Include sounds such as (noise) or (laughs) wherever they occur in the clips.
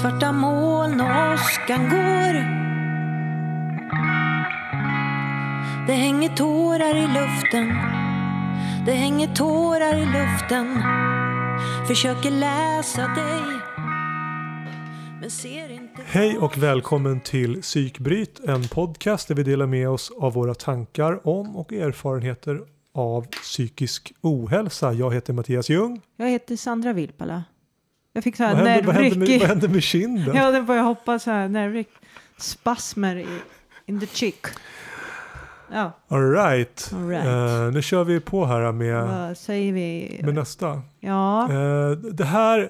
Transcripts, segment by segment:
Svarta moln och åskan går. Det hänger tårar i luften. Det hänger tårar i luften. Försöker läsa dig. Men ser inte Hej och välkommen till Psykbryt, en podcast där vi delar med oss av våra tankar om och erfarenheter av psykisk ohälsa. Jag heter Mattias Ljung. Jag heter Sandra Vilpala. Jag fick så här Vad hände, vad, hände med, nervryck. vad hände med kinden? (laughs) Ja, det började hoppa så här nervryck. Spasmer i in the cheek. Ja, All right. All right. Eh, nu kör vi på här med, vad säger vi? med nästa. Ja, Eh, det här,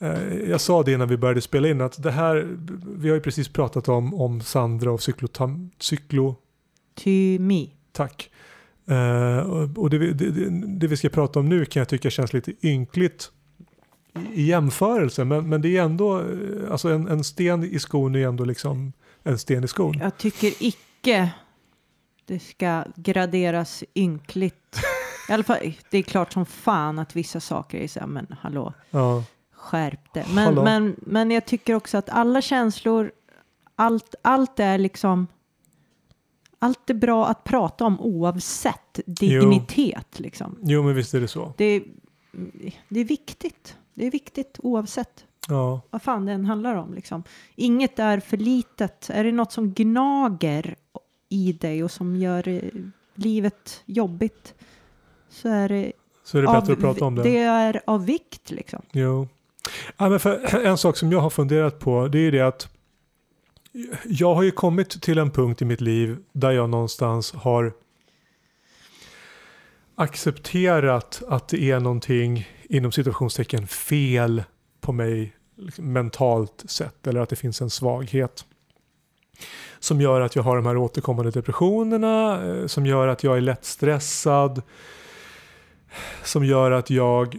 eh, jag sa det innan vi började spela in att det här, vi har ju precis pratat om, om Sandra och cyklotam, cyklo, to me. Tack. Eh, och och det, vi- det, det, det vi ska prata om nu kan jag tycka känns lite ynkligt i, i jämförelse. Men, men det är ändå, eh, alltså en, en sten i skon är ändå liksom en sten i skon. Jag tycker icke det ska graderas ynkligt. (laughs) I alla fall, det är klart som fan att vissa saker är så här, men hallå, Ja, skärp det. Men, Hallå. men, men jag tycker också att alla känslor, allt, allt är liksom, allt är bra att prata om oavsett dignitet liksom. jo men visst är det så. Det det är viktigt. Det är viktigt oavsett Ja, vad fan det än handlar om. Liksom. Inget är för litet. Är det något som gnager i dig och som gör eh, livet jobbigt så är det, så är det bättre att prata om det. det är av vikt. Liksom. Jo. Ja, men för en sak som jag har funderat på det är det att jag har ju kommit till en punkt i mitt liv där jag någonstans har accepterat att det är någonting inom situationstecken fel på mig liksom, mentalt sett eller att det finns en svaghet som gör att jag har de här återkommande depressionerna, eh, som gör att jag är lättstressad, som gör att jag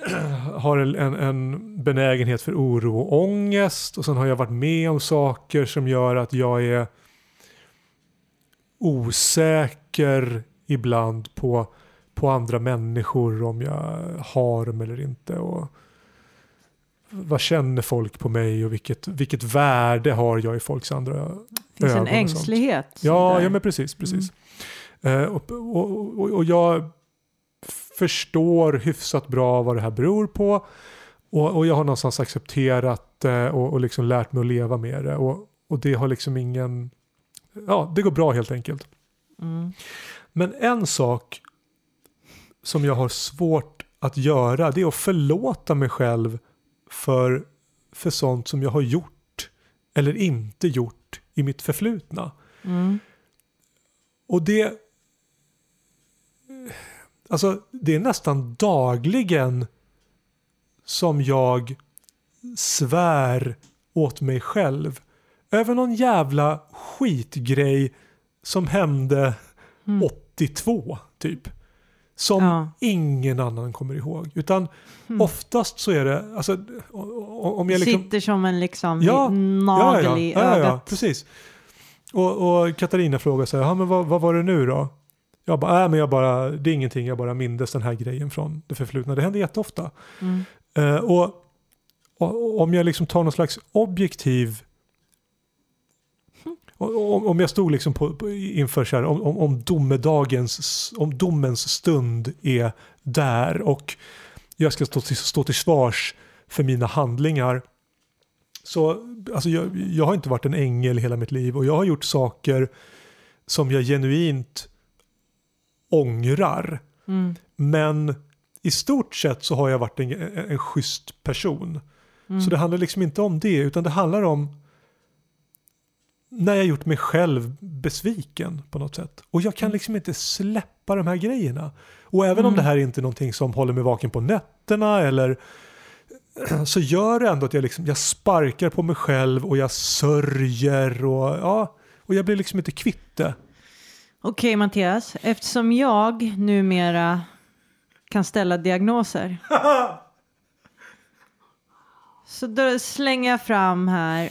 (clears throat) har en, en benägenhet för oro och ångest och sen har jag varit med om saker som gör att jag är osäker ibland på, på andra människor om jag har dem eller inte. Och vad känner folk på mig och vilket, vilket värde har jag i folks andra Det finns ögon en ängslighet. Ja, där. ja men precis. precis. Eh, och, och, och, och jag förstår hyfsat bra vad det här beror på. Och, och jag har någonstans accepterat det och, och liksom lärt mig att leva med det. Och, och det har liksom ingen... Ja, det går bra helt enkelt. Mm. Men en sak som jag har svårt att göra det är att förlåta mig själv för, för sånt som jag har gjort eller inte gjort i mitt förflutna. Mm. Och det... Alltså det är nästan dagligen som jag svär åt mig själv över någon jävla skitgrej som hände Mm. 82 typ. Som Ja. ingen annan kommer ihåg. Utan Mm. oftast så är det, alltså om jag liksom... Sitter som en liksom Ja, nagel ja, i ja, ja, ögat. precis. Och, och Katarina frågar så här, ja, men vad, vad var det nu då? Jag bara, äh, men jag bara, det är ingenting, jag bara mindes den här grejen från det förflutna. Det händer jätteofta. Mm. Eh, och, och, om jag liksom tar någon slags objektiv om, jag stod liksom på, på, inför så här, om, om, om domedagens, om domens stund är där och jag ska stå till, stå till svars för mina handlingar. Så alltså jag, jag har inte varit en ängel hela mitt liv och jag har gjort saker som jag genuint ångrar. Mm. Men i stort sett så har jag varit en, en, en schysst person. Mm. Så det handlar liksom inte om det utan det handlar om när jag gjort mig själv besviken på något sätt. Och jag kan liksom inte släppa de här grejerna. Och även om Mm. det här inte är någonting som håller mig vaken på nätterna eller (clears throat) så gör det ändå att jag, liksom, jag sparkar på mig själv och jag sörjer och ja, och jag blir liksom inte kvitt det. Okej Mattias, eftersom jag numera kan ställa diagnoser. (laughs) så då slänger jag fram här,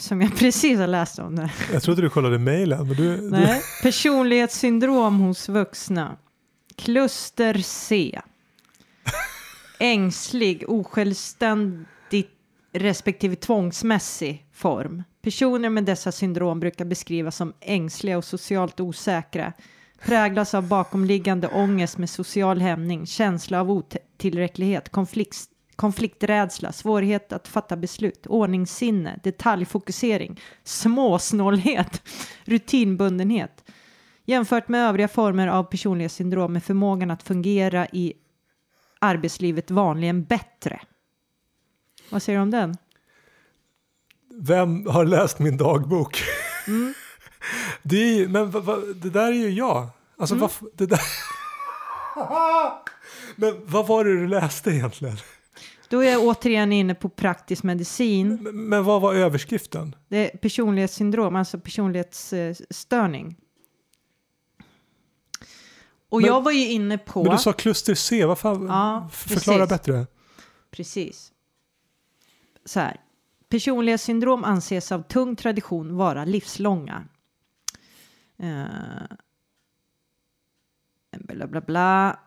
som jag (laughs) precis har läst om det. Jag trodde du kollade mejlen du, Nej. Personlighetssyndrom hos vuxna. Kluster C. ängslig, osjälvständig respektive tvångsmässig form. Personer med dessa syndrom brukar beskrivas som ängsliga och socialt osäkra, präglas av bakomliggande ångest med social hämning, känsla av otillräcklighet, konflikt, konflikträdsla, svårighet att fatta beslut, ordningssinne, detaljfokusering, småsnålhet, (laughs) rutinbundenhet. Jämfört med övriga former av personlighetssyndrom är förmågan att fungera i arbetslivet vanligen bättre. Vad säger du om den? Vem har läst min dagbok? Mm. (laughs) det, är, men va, va, det där är ju jag. Alltså, mm. vad, det där... (laughs) men vad var det du läste egentligen? Då är jag återigen inne på praktisk medicin. Men, men vad var överskriften? Det är personlighetssyndrom, alltså personlighetsstörning. Och men, jag var ju inne på... Men du sa kluster C, vad fan? Ja, förklara precis. bättre. Precis. Så här. Personlighetssyndrom anses av tung tradition vara livslånga. Uh, bla bla bla.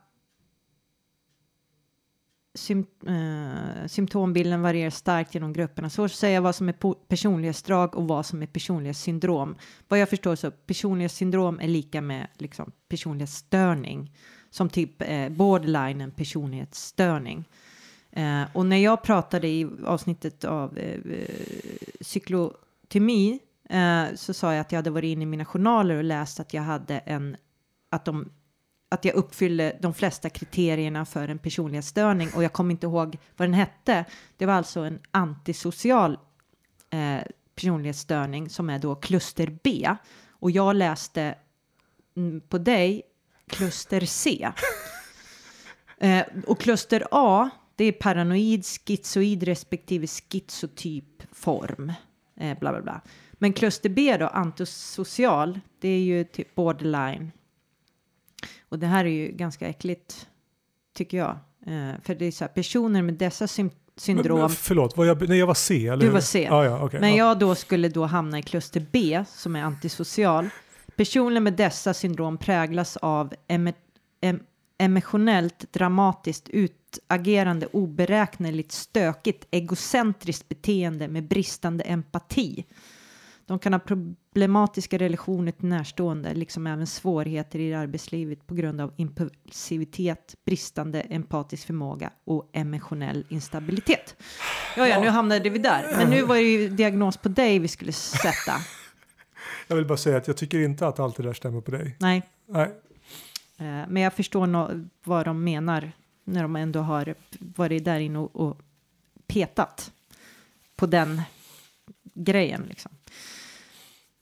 Sym eh, symptombilden varierar starkt genom grupperna. Svårt att säga vad som är personlighetsdrag och vad som är personlighetssyndrom. Vad jag förstår så personlighetssyndrom är lika med liksom, personlighetsstörning. Som typ eh, borderline, en personlighetsstörning. Eh, och när jag pratade i avsnittet av eh, eh cyklotemi eh, så sa jag att jag hade varit inne i mina journaler och läst att jag hade en, att de att jag uppfyllde de flesta kriterierna för en personlighetsstörning och jag kommer inte ihåg vad den hette. Det var alltså en antisocial eh, personlighetsstörning som är då kluster B och jag läste mm, på dig kluster C. (laughs) Eh, och kluster A, det är paranoid, schizoid respektive schizotyp form. Eh, bla bla bla. Men kluster B då, antisocial, det är ju typ borderline och det här är ju ganska äckligt, tycker jag. Eh, för det är så här, personer med dessa syndrom... Men, förlåt, var jag, när jag var C? Eller? Du var C. Ah, ja, okay, men jag då skulle då hamna i kluster B, som är antisocial. Personer med dessa syndrom präglas av em, em, emotionellt, dramatiskt, utagerande, oberäkneligt, stökigt, egocentriskt beteende med bristande empati. De kan ha problematiska relationer till närstående, liksom även svårigheter i arbetslivet på grund av impulsivitet, bristande empatisk förmåga och emotionell instabilitet. Ja, ja, nu hamnade vi där. Men nu var det ju diagnos på dig vi skulle sätta. (laughs) Jag vill bara säga att jag tycker inte att allt det där stämmer på dig. Nej. Nej. Eh, men jag förstår no vad de menar när de ändå har varit där inne och, och petat på den grejen. Liksom.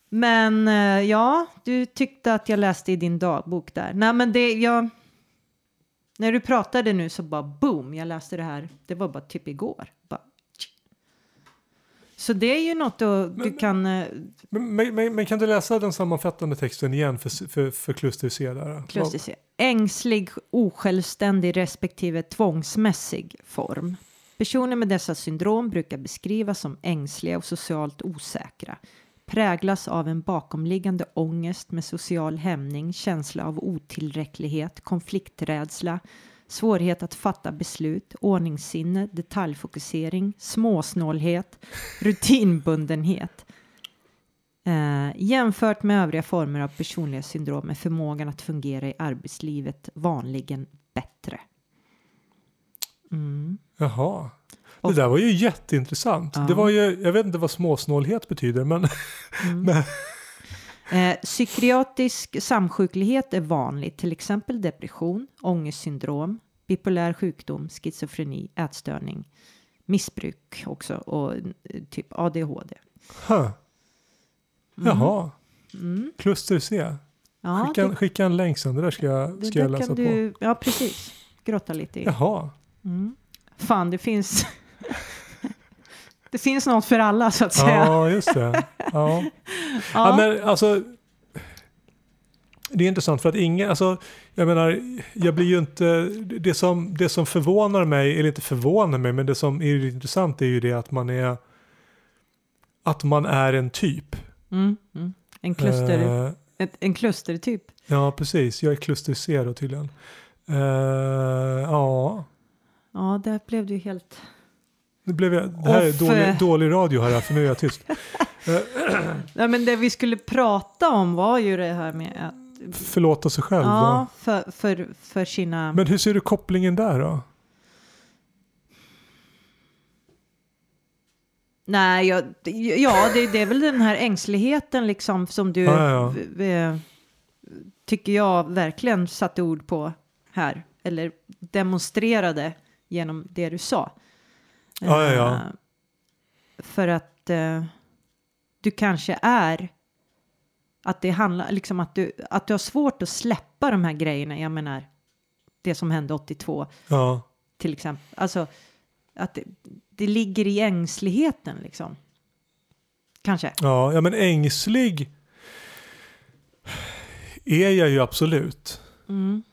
Men eh, ja, du tyckte att jag läste i din dagbok där. Nej, men det jag. När du pratade nu så bara boom, jag läste det här. Det var bara typ igår. Bara. Så det är ju något då men, du kan. Eh, men, men, men, men, kan du läsa den sammanfattande texten igen för, för, för kluster C där? Kluster C. Ängslig, osjälvständig respektive tvångsmässig form. Personer med dessa syndrom brukar beskrivas som ängsliga och socialt osäkra präglas av en bakomliggande ångest med social hämning, känsla av otillräcklighet, konflikträdsla, svårighet att fatta beslut, ordningssinne, detaljfokusering, småsnålhet, rutinbundenhet. Eh, jämfört med övriga former av personlighetssyndrom är förmågan att fungera i arbetslivet vanligen bättre. Mm. Jaha. Det där var ju jätteintressant. Ja. Det var ju, jag vet inte vad småsnålhet betyder, men... Mm. (laughs) men. Eh, psykiatrisk samsjuklighet är vanligt, till exempel depression, ångestsyndrom, bipolär sjukdom, schizofreni, ätstörning, missbruk också och eh, typ ADHD. Huh. Mm. Jaha. Mm. Kluster C. Ja, skicka, det, skicka en länk sen, det där ska jag, ska jag läsa du, på. Ja, precis. Grotta lite i. Jaha. Mm. Fan, det finns det finns något för alla så att säga. Ja, just det. Ja. ja. ja. men alltså, det är intressant för att ingen, alltså, jag menar, jag blir ju inte, det som, det som förvånar mig, eller inte förvånar mig, men det som är intressant är ju det att man är, att man är en typ. Mm, mm. En kluster, uh, ett, en klustertyp. Ja, precis. Jag är kluster C då tydligen. Uh, ja. Ja, där blev du helt... Nu blev jag, det här är dålig, eh. dålig radio här, för nu är jag tyst. (laughs) Nej, men det vi skulle prata om var ju det här med att... Förlåta sig själv Ja, för, för, för sina... Men hur ser du kopplingen där då? Nej, jag, ja, det, det är väl den här ängsligheten liksom som du, Ja, ja, eh, tycker jag verkligen satte ord på här. Eller demonstrerade genom det du sa. Ja, ja, ja. Eh, för att eh, du kanske är att det handlar liksom att du, att du har svårt att släppa de här grejerna. Jag menar det som hände 82 Ja, till exempel. Alltså att det, det ligger i ängsligheten liksom. Kanske. ja, ja men ängslig är jag ju absolut. Mm.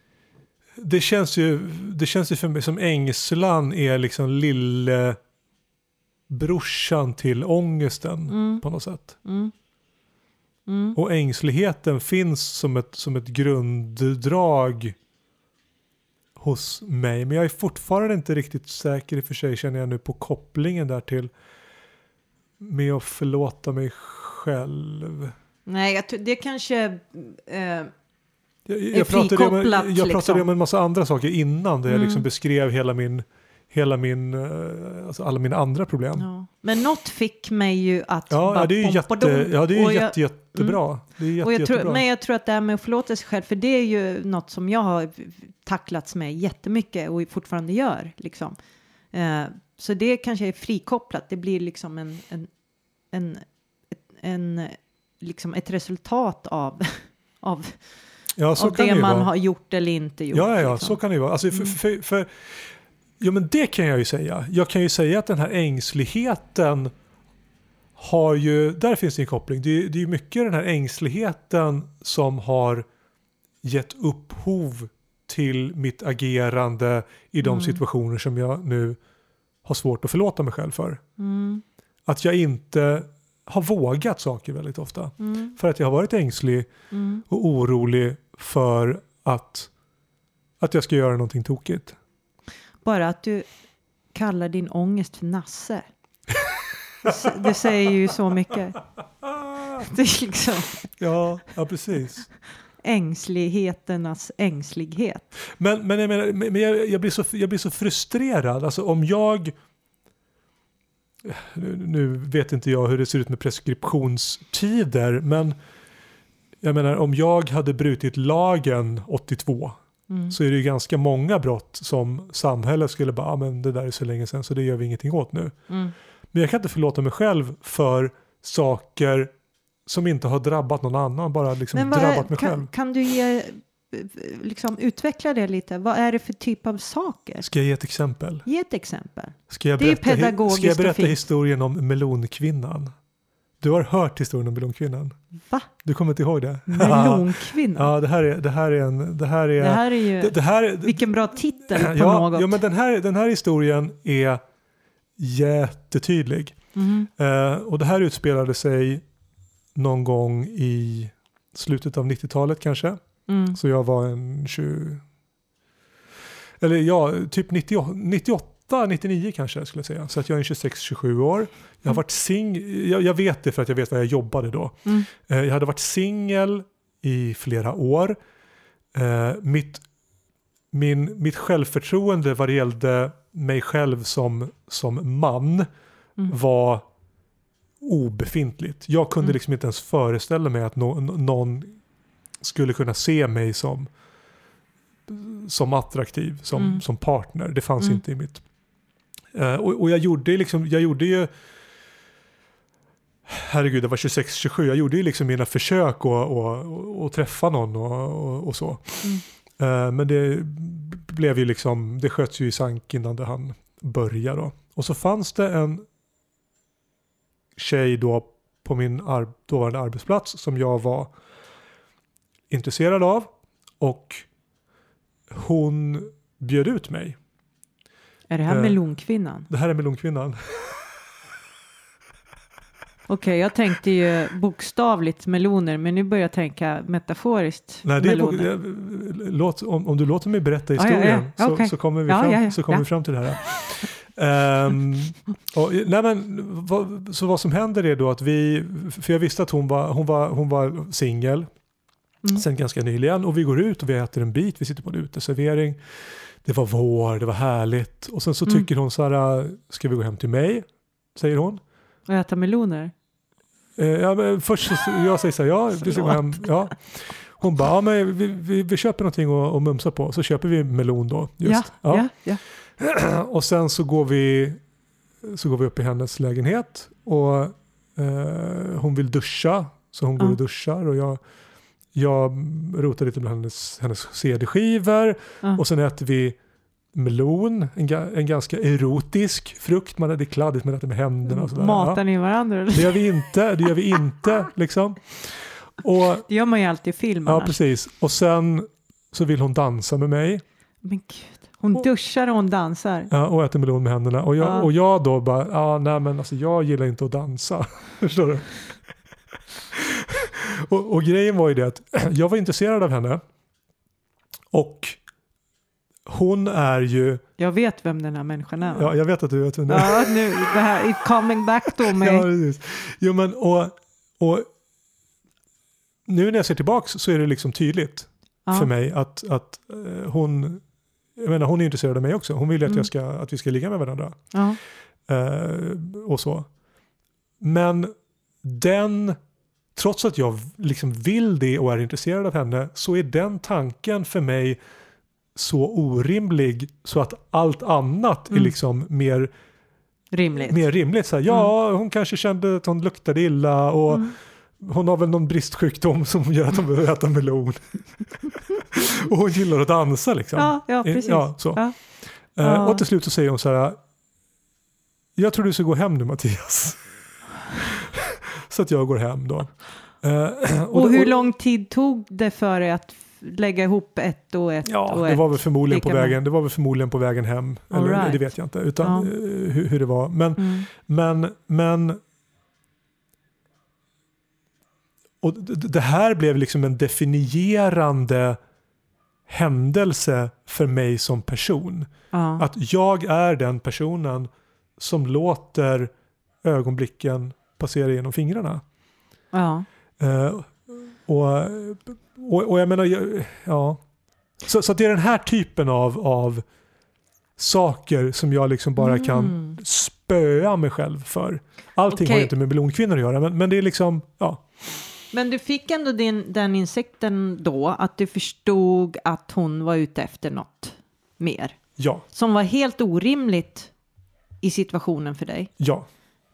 Det känns ju, det känns ju för mig som ängslan är liksom lille brorsan till ångesten Mm. på något sätt. Mm. Mm. Och ängsligheten finns som ett, som ett grunddrag hos mig. Men jag är fortfarande inte riktigt säker i och för sig känner jag nu på kopplingen där till med att förlåta mig själv. Nej, det kanske... Eh, Jag, jag, pratade, om, jag pratade liksom. om en massa andra saker innan där jag Mm. liksom beskrev hela min, hela min, eh, alltså alla mina andra problem. Ja, ja. Men något fick mig ju att... ja, bara det är jätte, ja, det är ju Och jag- jätte, jättebra. Det är jätte, Och jag tror, jättebra. men jag tror att det här med att förlåta sig själv, för det är ju något som jag har tacklats med jättemycket och fortfarande gör. Liksom. Eh, så det kanske är frikopplat, det blir liksom en, en, en, ett, en, liksom ett resultat av, (laughs) av, ja, så av kan det ju man vara. har gjort eller inte gjort. Ja, ja, ja liksom. så kan det ju vara. Alltså, för, Mm. för, för, ja, men det kan jag ju säga. Jag kan ju säga att den här ängsligheten har ju, där finns det en koppling. Det är, det är mycket den här ängsligheten som har gett upphov till mitt agerande i de Mm. situationer som jag nu har svårt att förlåta mig själv för. Mm, Att jag inte har vågat saker väldigt ofta. mm, För att jag har varit ängslig mm. och orolig för att, att jag ska göra någonting tokigt. Bara att du kallar din ångest för Nasse. Det säger ju så mycket. (laughs) Det är liksom Ja, ja precis. ängsligheternas ängslighet. Men, men, jag, menar, men men jag, jag, blir så, jag blir så frustrerad. Alltså om jag... Nu, nu vet inte jag hur det ser ut med preskriptionstider, men jag menar om jag hade brutit lagen 82 Mm. så är det ju ganska många brott som samhället skulle bara, ah, men det där är så länge sedan så det gör vi ingenting åt nu. Mm. Men jag kan inte förlåta mig själv för saker som inte har drabbat någon annan, bara liksom Men vad drabbat mig kan, själv. kan du ge, liksom utveckla det lite? Vad är det för typ av saker? Ska jag ge ett exempel? Ge ett exempel. Ska jag Det är berätta, pedagogiskt ska jag berätta historien om melonkvinnan? Du har hört historien om melonkvinnan? Va? Du kommer inte ihåg det? Melonkvinna? (laughs) ja, det här är, det här är en... Det här är, Det här är ju, det, det här, är- vilken bra titel på ja, något. ja, men den här, den här historien är jättetydlig. Mhm. Eh, och det här utspelade sig någon gång i slutet av 90-talet kanske. Mm. Så jag var en 20... Eller ja, typ 98, 98 99 kanske skulle jag säga. Så att jag är en 26-27 år. Jag har Mm. varit sing... Jag, jag vet det för att jag vet vad jag jobbade då. Mm. Eh, jag hade varit singel i flera år. Eh, mitt, min, mitt självförtroende vad det gällde mig själv som, som man Mm. var obefintligt. Jag kunde Mm. liksom inte ens föreställa mig att nå- någon skulle kunna se mig som, som attraktiv, som, Mm. som partner. Det fanns Mm. inte i mitt... Eh, och, och jag gjorde liksom, jag gjorde ju Herregud, jag var 26-27. Jag gjorde ju liksom mina försök att träffa någon och, och, och så. Mm. Eh, men det blev ju liksom, det sköts ju i sank innan det han börja då. Och så fanns det en tjej då på min ar- dåvarande arbetsplats som jag var intresserad av och hon bjöd ut mig. Är det här Eh. melonkvinnan? Det här är melonkvinnan. (laughs) Okej, jag tänkte ju bokstavligt meloner, men nu börjar jag tänka metaforiskt Nej, det är, det- låt, om, om du låter mig berätta Ja, ja, ja. historien Så, så kommer vi fram, ja. Så kommer vi fram till det här. Ehm, och, nej men, vad, så vad som händer är då att vi, för jag visste att hon var, hon var, hon var singel Mm. sen ganska nyligen och vi går ut och vi äter en bit, vi sitter på en uteservering. Det var vår, det var härligt och sen så Mm. tycker hon så här, ska vi gå hem till mig? Säger hon. Och äta meloner? Eh, ja, men först så, jag säger så här, ja, vi ska gå hem. Ja. Hon bara, ja, men vi, vi, vi köper någonting att, mumsa på. Så köper vi melon då. Just. ja, ja. (clears throat) Och sen så går, vi, så går vi upp i hennes lägenhet och eh, hon vill duscha. Så hon går Ja. och duschar och jag, jag rotar lite bland hennes, hennes CD-skivor. ja. Och sen äter vi melon, en, ga- en ganska erotisk frukt. Man, det är kladdigt, man äter med händerna och sådär. Matar ni varandra? eller? Det gör vi inte, det gör vi inte liksom. Och, Det gör man ju alltid i film ja, precis. Och sen så vill hon dansa med mig Men gud, hon Och- duschar och hon dansar. ja, och äter melon med händerna. Och jag, Ja. och jag då bara, ja nej men alltså jag gillar inte att dansa. (laughs) Förstår du? Och, och grejen var ju det att (clears throat) jag var intresserad av henne. Och hon är ju, Jag vet vem den här människan är. ja jag vet att du vet vem det är. Ja, nu, det här är coming back to (laughs) me. Ja, precis. Jo, men och, och nu när jag ser tillbaks så är det liksom tydligt Ja. för mig att, att eh, hon, jag menar, hon är intresserad av mig också. Hon vill ju att, Mm. jag ska, att vi ska ligga med varandra. Ja. Eh, och så. Men den, trots att jag liksom vill det och är intresserad av henne, så är den tanken för mig så orimlig så att allt annat är Mm. liksom mer Rimligt. mer rimligt. Så här, ja, hon kanske kände att hon luktade illa och Mm. hon har väl någon bristsjukdom som gör att hon behöver äta melon. (laughs) och hon gillar att dansa liksom. Ja, ja, precis. Ja, så. Ja. Eh, Ja. Och till slut så säger hon så här, jag tror du ska gå hem nu Mattias. Så att jag går hem då. Eh, (clears throat) Och hur lång tid tog det för dig att lägga ihop ett och ett Ja, och det var väl förmodligen på vägen. Det var väl förmodligen på vägen hem. All Eller, right. Det vet jag inte. Utan Ja. eh, hur, hur det var. Men Mm. Men, men och det här blev liksom en definierande händelse för mig som person. Ja. Att jag är den personen som låter ögonblicken passera genom fingrarna. ja. Eh, och, och, och jag menar, ja. Så, så det är den här typen av, av saker som jag liksom bara kan Mm. spöa mig själv för. Allting har Okej. ju inte med melonkvinnor att göra, men, men det är liksom, ja. Men du fick ändå din, den insikten då att du förstod att hon var ute efter något mer Ja, som var helt orimligt i situationen för dig. ja.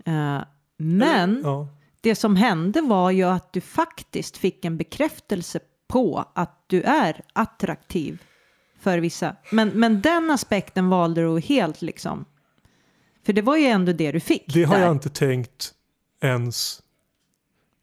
Eh, men ja. det som hände var ju att du faktiskt fick en bekräftelse på att du är attraktiv för vissa. Men, men den aspekten valde du helt liksom. För det var ju ändå det du fick. Det har där. jag inte tänkt ens.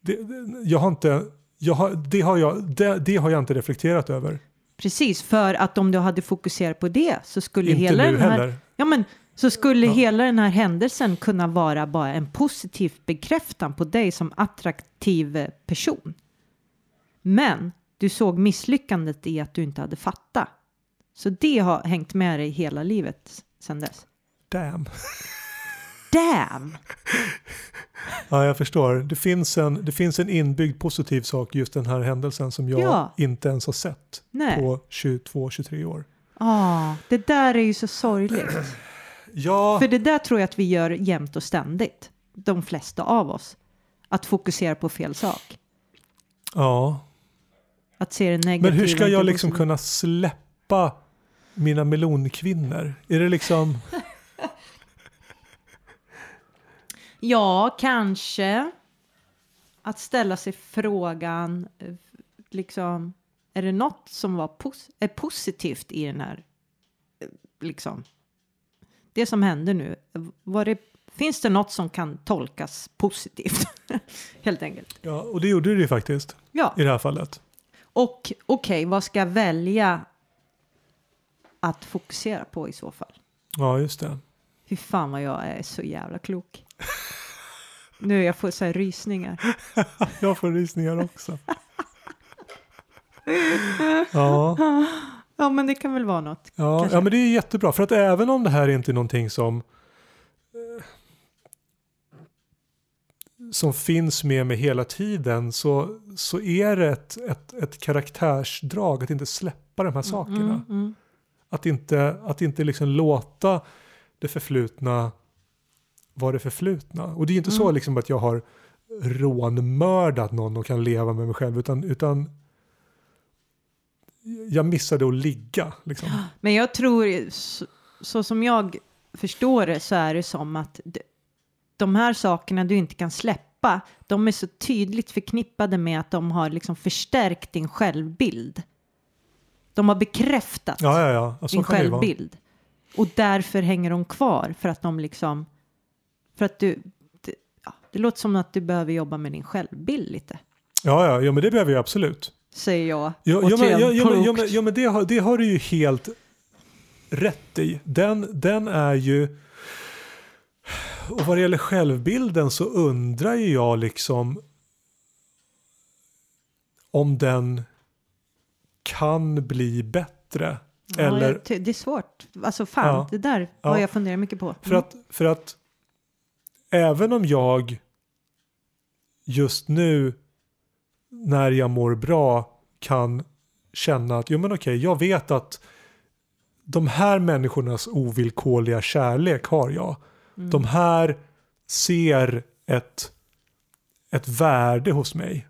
Det, jag har inte, jag har, det, har jag, det, det har jag inte reflekterat över. Precis, för att om du hade fokuserat på det så skulle Inte hela den här, heller. ja, men, så skulle Ja. hela den här händelsen kunna vara bara en positiv bekräftan på dig som attraktiv person. Men du såg misslyckandet i att du inte hade fattat. Så det har hängt med dig hela livet sedan dess. Damn. Damn! (laughs) Ja, jag förstår. Det finns, en, det finns en inbyggd positiv sak just den här händelsen som jag Ja. inte ens har sett Nej. på 22-23 år. Ah, det där är ju så sorgligt. Ja, För det där tror jag att vi gör jämt och ständigt. De flesta av oss. Att fokusera på fel sak. ja. Att se det negativa. men hur ska jag liksom kunna släppa mina melonkvinnor? Är det liksom... (laughs) Ja, kanske. Att ställa sig frågan, eh, liksom, är det något som var pos- är positivt i den här, eh, liksom, det som hände nu? Var det, finns det något som kan tolkas positivt? (laughs) Helt enkelt. Ja, och det gjorde det ju faktiskt Ja, i det här fallet. och okej, vad ska jag välja att fokusera på i så fall? Ja, just det. Fy fan vad jag är så jävla klok. (laughs) Nu jag får så här rysningar. (laughs) Jag får rysningar också. Ja, Ja, men det kan väl vara något. ja, Kanske. ja, men det är jättebra. För att även om det här inte är någonting som eh, som finns med mig hela tiden så, så är det ett, ett, ett karaktärsdrag att inte släppa de här sakerna. Mm, mm. Att inte, att inte liksom låta det förflutna vara det förflutna. Och det är inte så Mm. liksom att jag har rånmördat någon och kan leva med mig själv utan, utan jag missade att ligga. Liksom. Men jag tror, så, så som jag förstår det, så är det som att de här sakerna du inte kan släppa, de är så tydligt förknippade med att de har liksom förstärkt din självbild. De har bekräftat Ja, ja, ja. din självbild. Och därför hänger de kvar för att de liksom, för att du, det, det låter som att du behöver jobba med din självbild lite, Ja, ja, ja, men det behöver jag absolut. Säger jag. Ja, ja, men, ja, ja, ja, men, ja, men det, har, det har du ju helt rätt i. Den, den är ju... Och vad det gäller självbilden så undrar ju jag liksom om den kan bli bättre. Ja, Eller, det är svårt. Alltså fan, Ja. det där Ja. har jag funderat mycket på. för, att, för att även om jag just nu när jag mår bra kan känna att jo men okej, jag vet att de här människornas ovillkorliga kärlek har jag. Mm. De här ser ett, ett värde hos mig.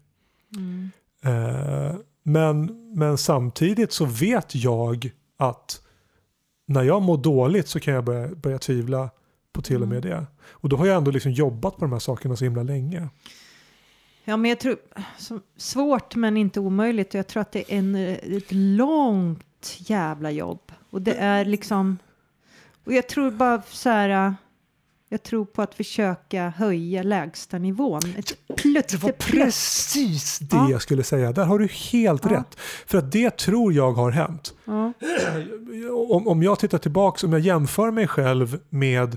Mm. Eh, men, men samtidigt så vet jag att när jag mår dåligt så kan jag börja, börja tvivla på till och med det. Och då har jag ändå liksom jobbat på de här sakerna så himla länge. Ja, men jag tror, som, svårt men inte omöjligt. Och Jag tror att det är en, eh, ett långt jävla jobb. Och det är liksom, och jag tror bara så här, äh, jag tror på att försöka höja lägsta nivån. Ett plutt, Det var precis det Ja. jag skulle säga. Där har du helt Ja. rätt. För att det tror jag har hänt. Ja. (clears throat) Om, om jag tittar tillbaka, om jag jämför mig själv med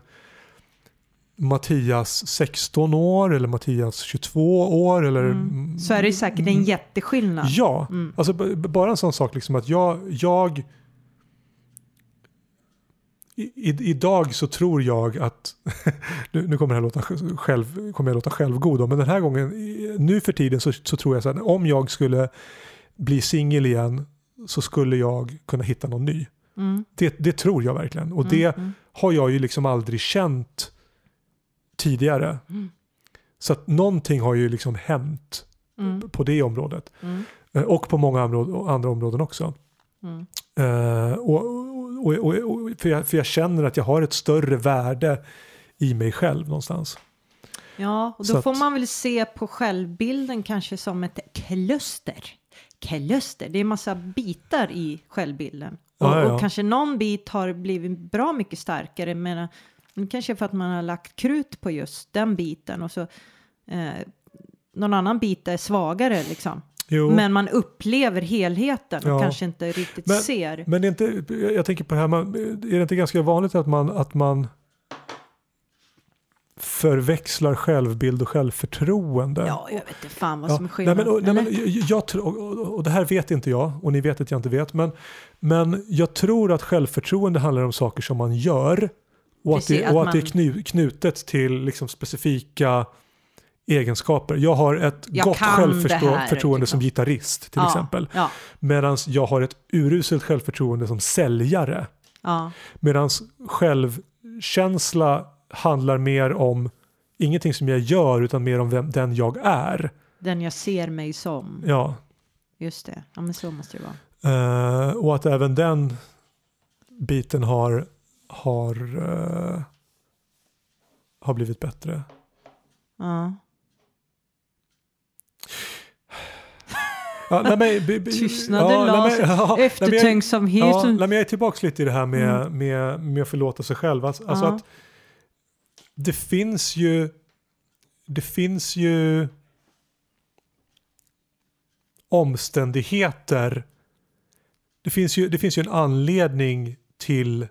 Mattias 16 år eller Mattias 22 år eller Mm. Så är det säkert en jätteskillnad. Ja, Mm. alltså bara en sån sak liksom att jag, jag i, i, idag så tror jag att, (laughs) nu, nu kommer, det här låta själv, kommer jag låta självgod men den här gången, nu för tiden så, så tror jag så här, om jag skulle bli singel igen så skulle jag kunna hitta någon ny. Mm. Det, det tror jag verkligen och Mm, det mm. har jag ju liksom aldrig känt tidigare. Mm. Så att någonting har ju liksom hänt Mm. på det området. Mm. Eh, Och på många andra, områden också. Eh, och, och, och, och, för, jag, för jag känner att jag har ett större värde i mig själv någonstans. Ja, och då att- får man väl se på självbilden kanske som ett kluster. Kluster, det är massa bitar i självbilden. Och, Ja, ja, kanske någon bit har blivit bra mycket starkare, men kanske för att man har lagt krut på just den biten och så eh, någon annan bit är svagare liksom. Jo, Men man upplever helheten och Ja. kanske inte riktigt Men- ser. men det är inte, jag tänker på det här, man, är det inte ganska vanligt att man, att man förväxlar självbild och självförtroende? Ja, jag vet inte fan vad som är nej, skillnaden. men, och, nej, men, eller? jag, jag, tror- och, och, och det här vet inte jag och ni vet att jag inte vet. Men, men jag tror att självförtroende handlar om saker som man gör. Och att det, och att det är man- knu, knutet till liksom specifika egenskaper. Jag har ett Jag gott självförtroende här, som liksom. gitarrist till ja, exempel. Ja, Medan jag har ett uruselt självförtroende som säljare. ja, Medan självkänsla handlar mer om ingenting som jag gör utan mer om vem, den jag är. den jag ser mig som. Ja, Just det, ja men så måste det vara. Eh, och att även den biten har, har, eh, har blivit bättre. Ja. Ja, nej, men, b- b- Tystnaden ja, lades. ja, Eftertänksamheten. Ja, nej, men jag är tillbaka lite i det här med, Mm. med, med att förlåta sig själv. Alltså, alltså att det finns ju det finns ju omständigheter. Det finns ju, det finns ju en anledning till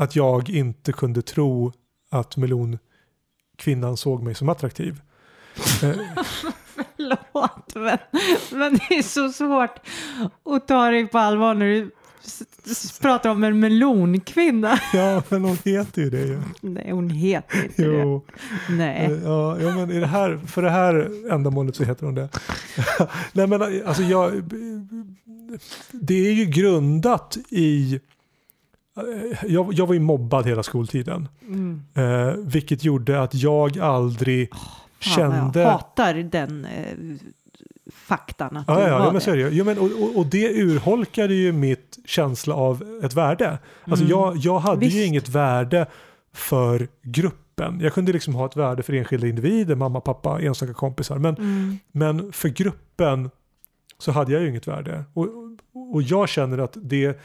att jag inte kunde tro att kvinnan såg mig som attraktiv. Eh, (laughs) Förlåt, men, men det är så svårt att ta dig på allvar när du pratar om en melonkvinna. (laughs) ja, men hon heter ju det ju. Nej, hon heter inte det. Jo, Nej. eh, ja, ja, men i det här, för det här ändamålet så heter hon det. (laughs) Nej, men alltså jag, det är ju grundat i jag, jag var ju mobbad hela skoltiden. Mm. Eh, vilket gjorde att jag aldrig vad kände... Jag hatar den eh, faktan att Ja, du ja, var ja, men det. ju. jo, men, och, och, det urholkade ju mitt känsla av ett värde. Alltså Mm. jag, jag hade ju Visst. inget värde för gruppen. Jag kunde liksom ha ett värde för enskilda individer, mamma, pappa, enstaka kompisar. Men, Mm. men för gruppen så hade jag ju inget värde. Och- och jag känner att det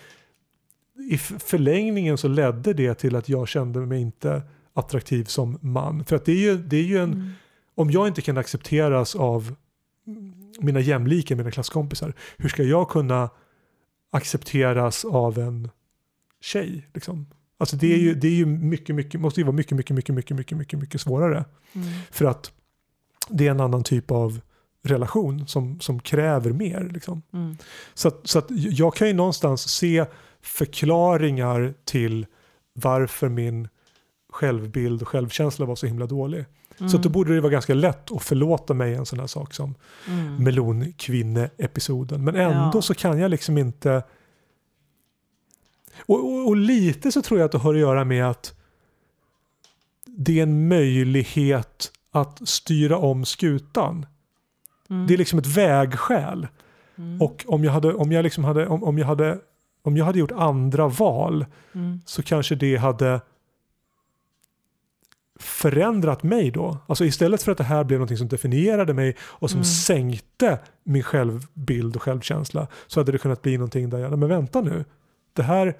i förlängningen så ledde det till att jag kände mig inte attraktiv som man. För att det är ju, det är ju en, Mm. om jag inte kan accepteras av mina jämlika, mina klasskompisar, hur ska jag kunna accepteras av en tjej? Liksom? Alltså det är ju, Mm. det är ju mycket, mycket, måste ju vara mycket, mycket, mycket, mycket, mycket, mycket, mycket svårare. Mm. För att det är en annan typ av relation som, som kräver mer. Liksom. Mm. Så, att, så att jag kan ju någonstans se förklaringar till varför min självbild och självkänsla var så himla dålig. Så att då borde det vara ganska lätt att förlåta mig en sån här sak som Mm. melonkvinne-episoden. Men ändå Ja. så kan jag liksom inte... Och, och, och lite så tror jag att det har att göra med att det är en möjlighet att styra om skutan. Mm. Det är liksom ett vägskäl. Mm. Och om jag hade, om jag liksom hade, om, om jag hade, om jag hade gjort andra val Mm. så kanske det hade förändrat mig då. Alltså istället för att det här blev något som definierade mig och som Mm. sänkte min självbild och självkänsla så hade det kunnat bli någonting där jag, men vänta nu, det här,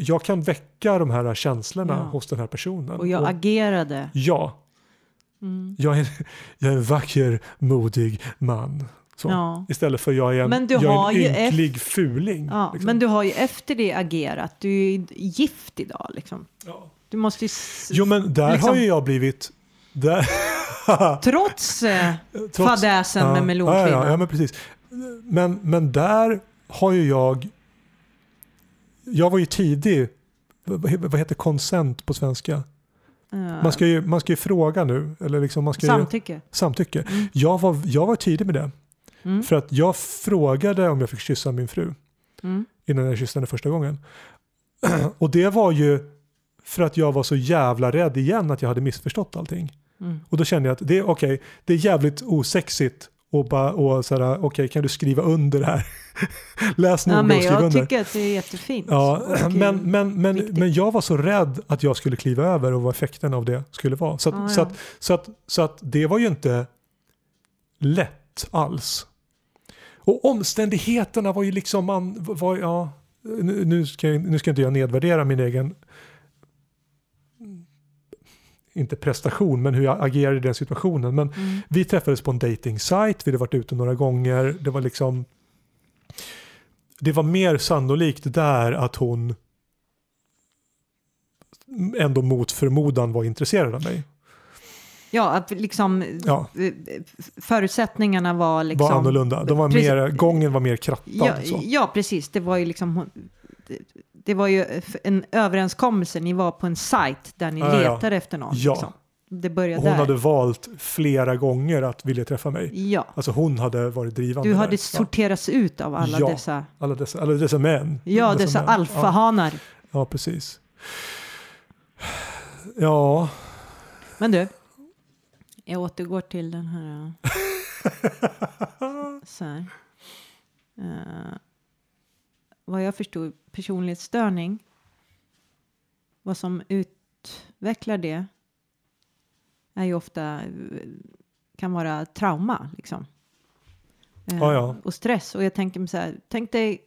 jag, kan väcka de här känslorna Ja. hos den här personen. Och jag agerade. ja, Mm. jag är, jag är en vacker, modig man. Så. Ja. Istället för jag är en, Men du jag har är ju en ynklig fuling. Ja, liksom. men du har ju efter det agerat. Du är ju gift idag liksom. Ja. Du måste ju... Jo men där liksom- har ju jag blivit... Där, (laughs) Trots, eh, trots- fadäsen med ja, melonkvinnan. ja, ja, men precis. Men, men där har ju jag... Jag var ju tidig. Vad he- vad heter consent på svenska? Man ska ju, man ska ju fråga nu. Eller liksom man ska ju, Samtycke. samtycke. Mm. Jag var, jag var tidig med det. Mm. För att jag frågade om jag fick kyssa min fru Mm. innan jag kysste henne första gången. (clears throat) Och det var ju för att jag var så jävla rädd igen att jag hade missförstått allting. Mm. Och då kände jag att det är okej, det är jävligt osexigt och bara och såhär, okej kan du skriva under det här? (laughs) Läs noga Ja, men och skriv jag under. tycker att det är jättefint. Ja, (clears throat) men, men, men, viktigt. men jag var så rädd att jag skulle kliva över och vad effekten av det skulle vara. Så att, Ja, så att, så att, så att det var ju inte lätt alls. Och omständigheterna var ju liksom, man var, ja, nu, nu, ska, jag- nu ska inte jag nedvärdera min egen inte prestation, men hur jag agerade i den situationen. Men Mm. vi träffades på en dating site, vi hade varit ute några gånger. Det var liksom det var mer sannolikt där att hon ändå mot förmodan var intresserad av mig. Ja, att liksom Ja. eh, förutsättningarna var liksom... var annorlunda. De var Precis. mer, gången var mer krattad. Ja, så. ja, precis. Det var ju liksom... det- Det var ju en överenskommelse. Ni var på en sajt där ni Ja, ja. letade efter någon. Ja. Liksom. Det började Hon där. hade valt flera gånger att vilja träffa mig. Ja. Alltså hon hade varit drivande. Du där. hade Ja. sorterats ut av alla Ja. dessa... Alla dessa, alla dessa män. Ja, dessa män. alfahanar. Ja, ja, precis. Ja, Men du, jag återgår till den här... (laughs) så här. Eh, vad jag förstod, personlighetsstörning. Vad som utvecklar det är ju ofta, kan vara trauma liksom. Eh, Ja, ja. Och stress. Och jag tänker mig så här, tänk dig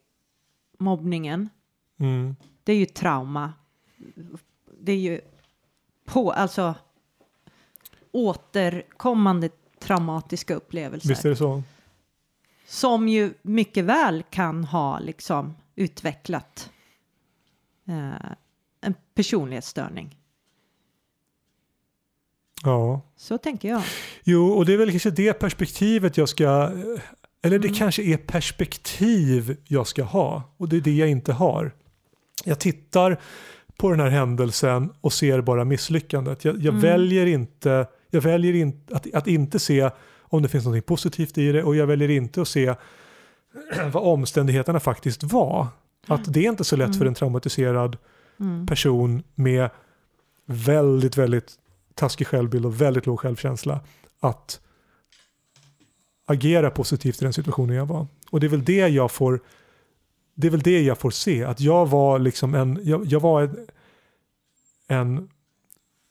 mobbningen. mm. Det är ju trauma. Det är ju på, alltså återkommande traumatiska upplevelser. visst är det så. Som ju mycket väl kan ha liksom utvecklat eh, en personlighetsstörning. Ja. Så tänker jag. Jo, och det är väl kanske det perspektivet jag ska... Eller det Mm. kanske är perspektiv jag ska ha. Och det är det jag inte har. Jag tittar på den här händelsen och ser bara misslyckandet. Jag, jag Mm. väljer inte, jag väljer in, att, att inte se om det finns något positivt i det och jag väljer inte att se (clears throat) vad omständigheterna faktiskt var. Att det är inte så lätt för en traumatiserad Mm. person med väldigt, väldigt taskig självbild och väldigt låg självkänsla att agera positivt i den situationen jag var. Och det är väl det jag får det är väl det jag får se, att jag var liksom en, jag, jag var en, en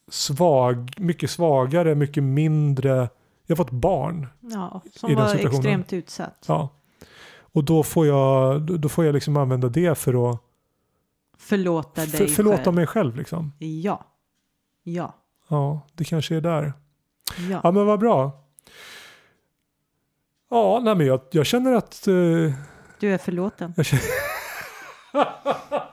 svag, mycket svagare, mycket mindre, jag var ett barn. Ja, I som den var situationen. extremt utsatt. Ja. Och då får jag, då får jag liksom använda det för att Förlåta dig för, förlåta själv. mig själv. Liksom. Ja. Ja. Ja, det kanske är där. Ja. Ja men vad bra. Ja, nej men jag, jag känner att... eh, Du är förlåten. jag känner... (laughs)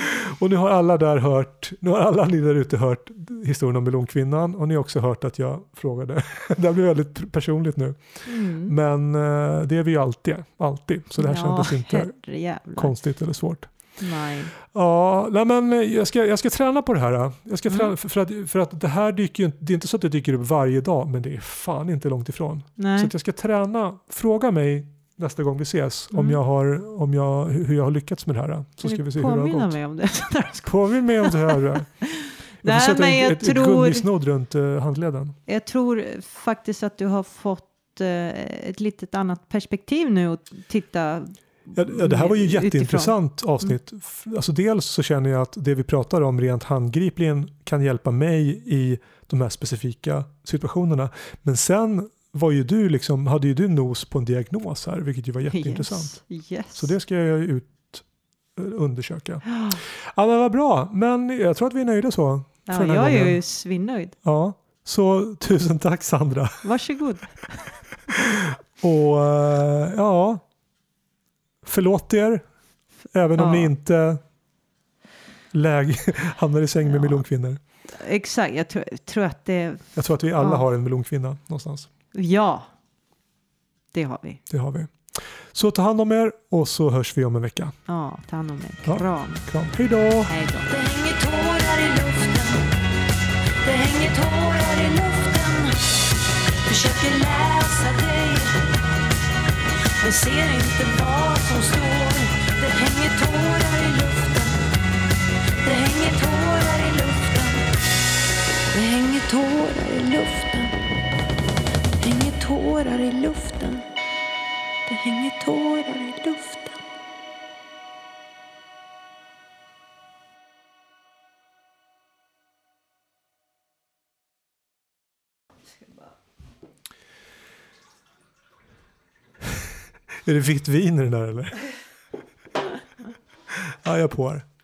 (laughs) och nu har alla där hört, nu har alla ni där ute hört historien om melonkvinnan och ni har också hört att jag frågade. (laughs) det här blir väldigt personligt nu. Mm. Men eh, det är vi ju alltid, alltid. Så det här kändes inte herrejävlar. konstigt eller svårt. Nej. Ja, nej men jag ska, jag ska träna på det här. Jag ska träna, Mm. för, att, för att det här dyker ju inte, det är inte så att det dyker upp varje dag, men det är fan inte långt ifrån. Så Nej. att jag ska träna, fråga mig nästa gång vi ses om Mm. jag har, om jag, hur jag har lyckats med det här. Så ska vi se hur det har gått. mig om det? (laughs) Påminn mig om det här. (laughs) Jag Nej, får sätta jag ett, ett tror- gummisnodd runt uh, handleden. Jag tror faktiskt att du har fått eh, ett litet annat perspektiv nu och titta Ja, det här var ju utifrån. jätteintressant avsnitt. Alltså dels så känner jag att det vi pratar om rent handgripligen kan hjälpa mig i de här specifika situationerna. Men sen var ju du liksom, hade ju du nos på en diagnos här, vilket ju var jätteintressant. Yes. yes. Så det ska jag ut eh, undersöka. (gasps) Ja men vad bra, men jag tror att vi är nöjda så. Ja, jag är gången. ju svinnöjd. Ja, så tusen tack Sandra. Varsågod. (laughs) Och eh, ja, förlåt er. Även om Ja. ni inte läge, (laughs) hamnar i säng med Ja. melonkvinnor. Exakt, jag tror, tror att det... Jag tror att vi alla Ja. har en melonkvinna någonstans. Ja, det har vi. Det har vi. Så ta hand om er och så hörs vi om en vecka. Ja, ta hand om dig. Ja. Kram. Kram. Hej då! Hej då. Det hänger tårar i luften Det hänger tårar i luften Försöker läsa dig Men ser inte vad som står Det hänger tårar i luften Det hänger tårar i luften Det hänger tårar i luften tårar i luften Det hänger tårar i luften Är det vitt vin i den där eller? Ja, jag är på här.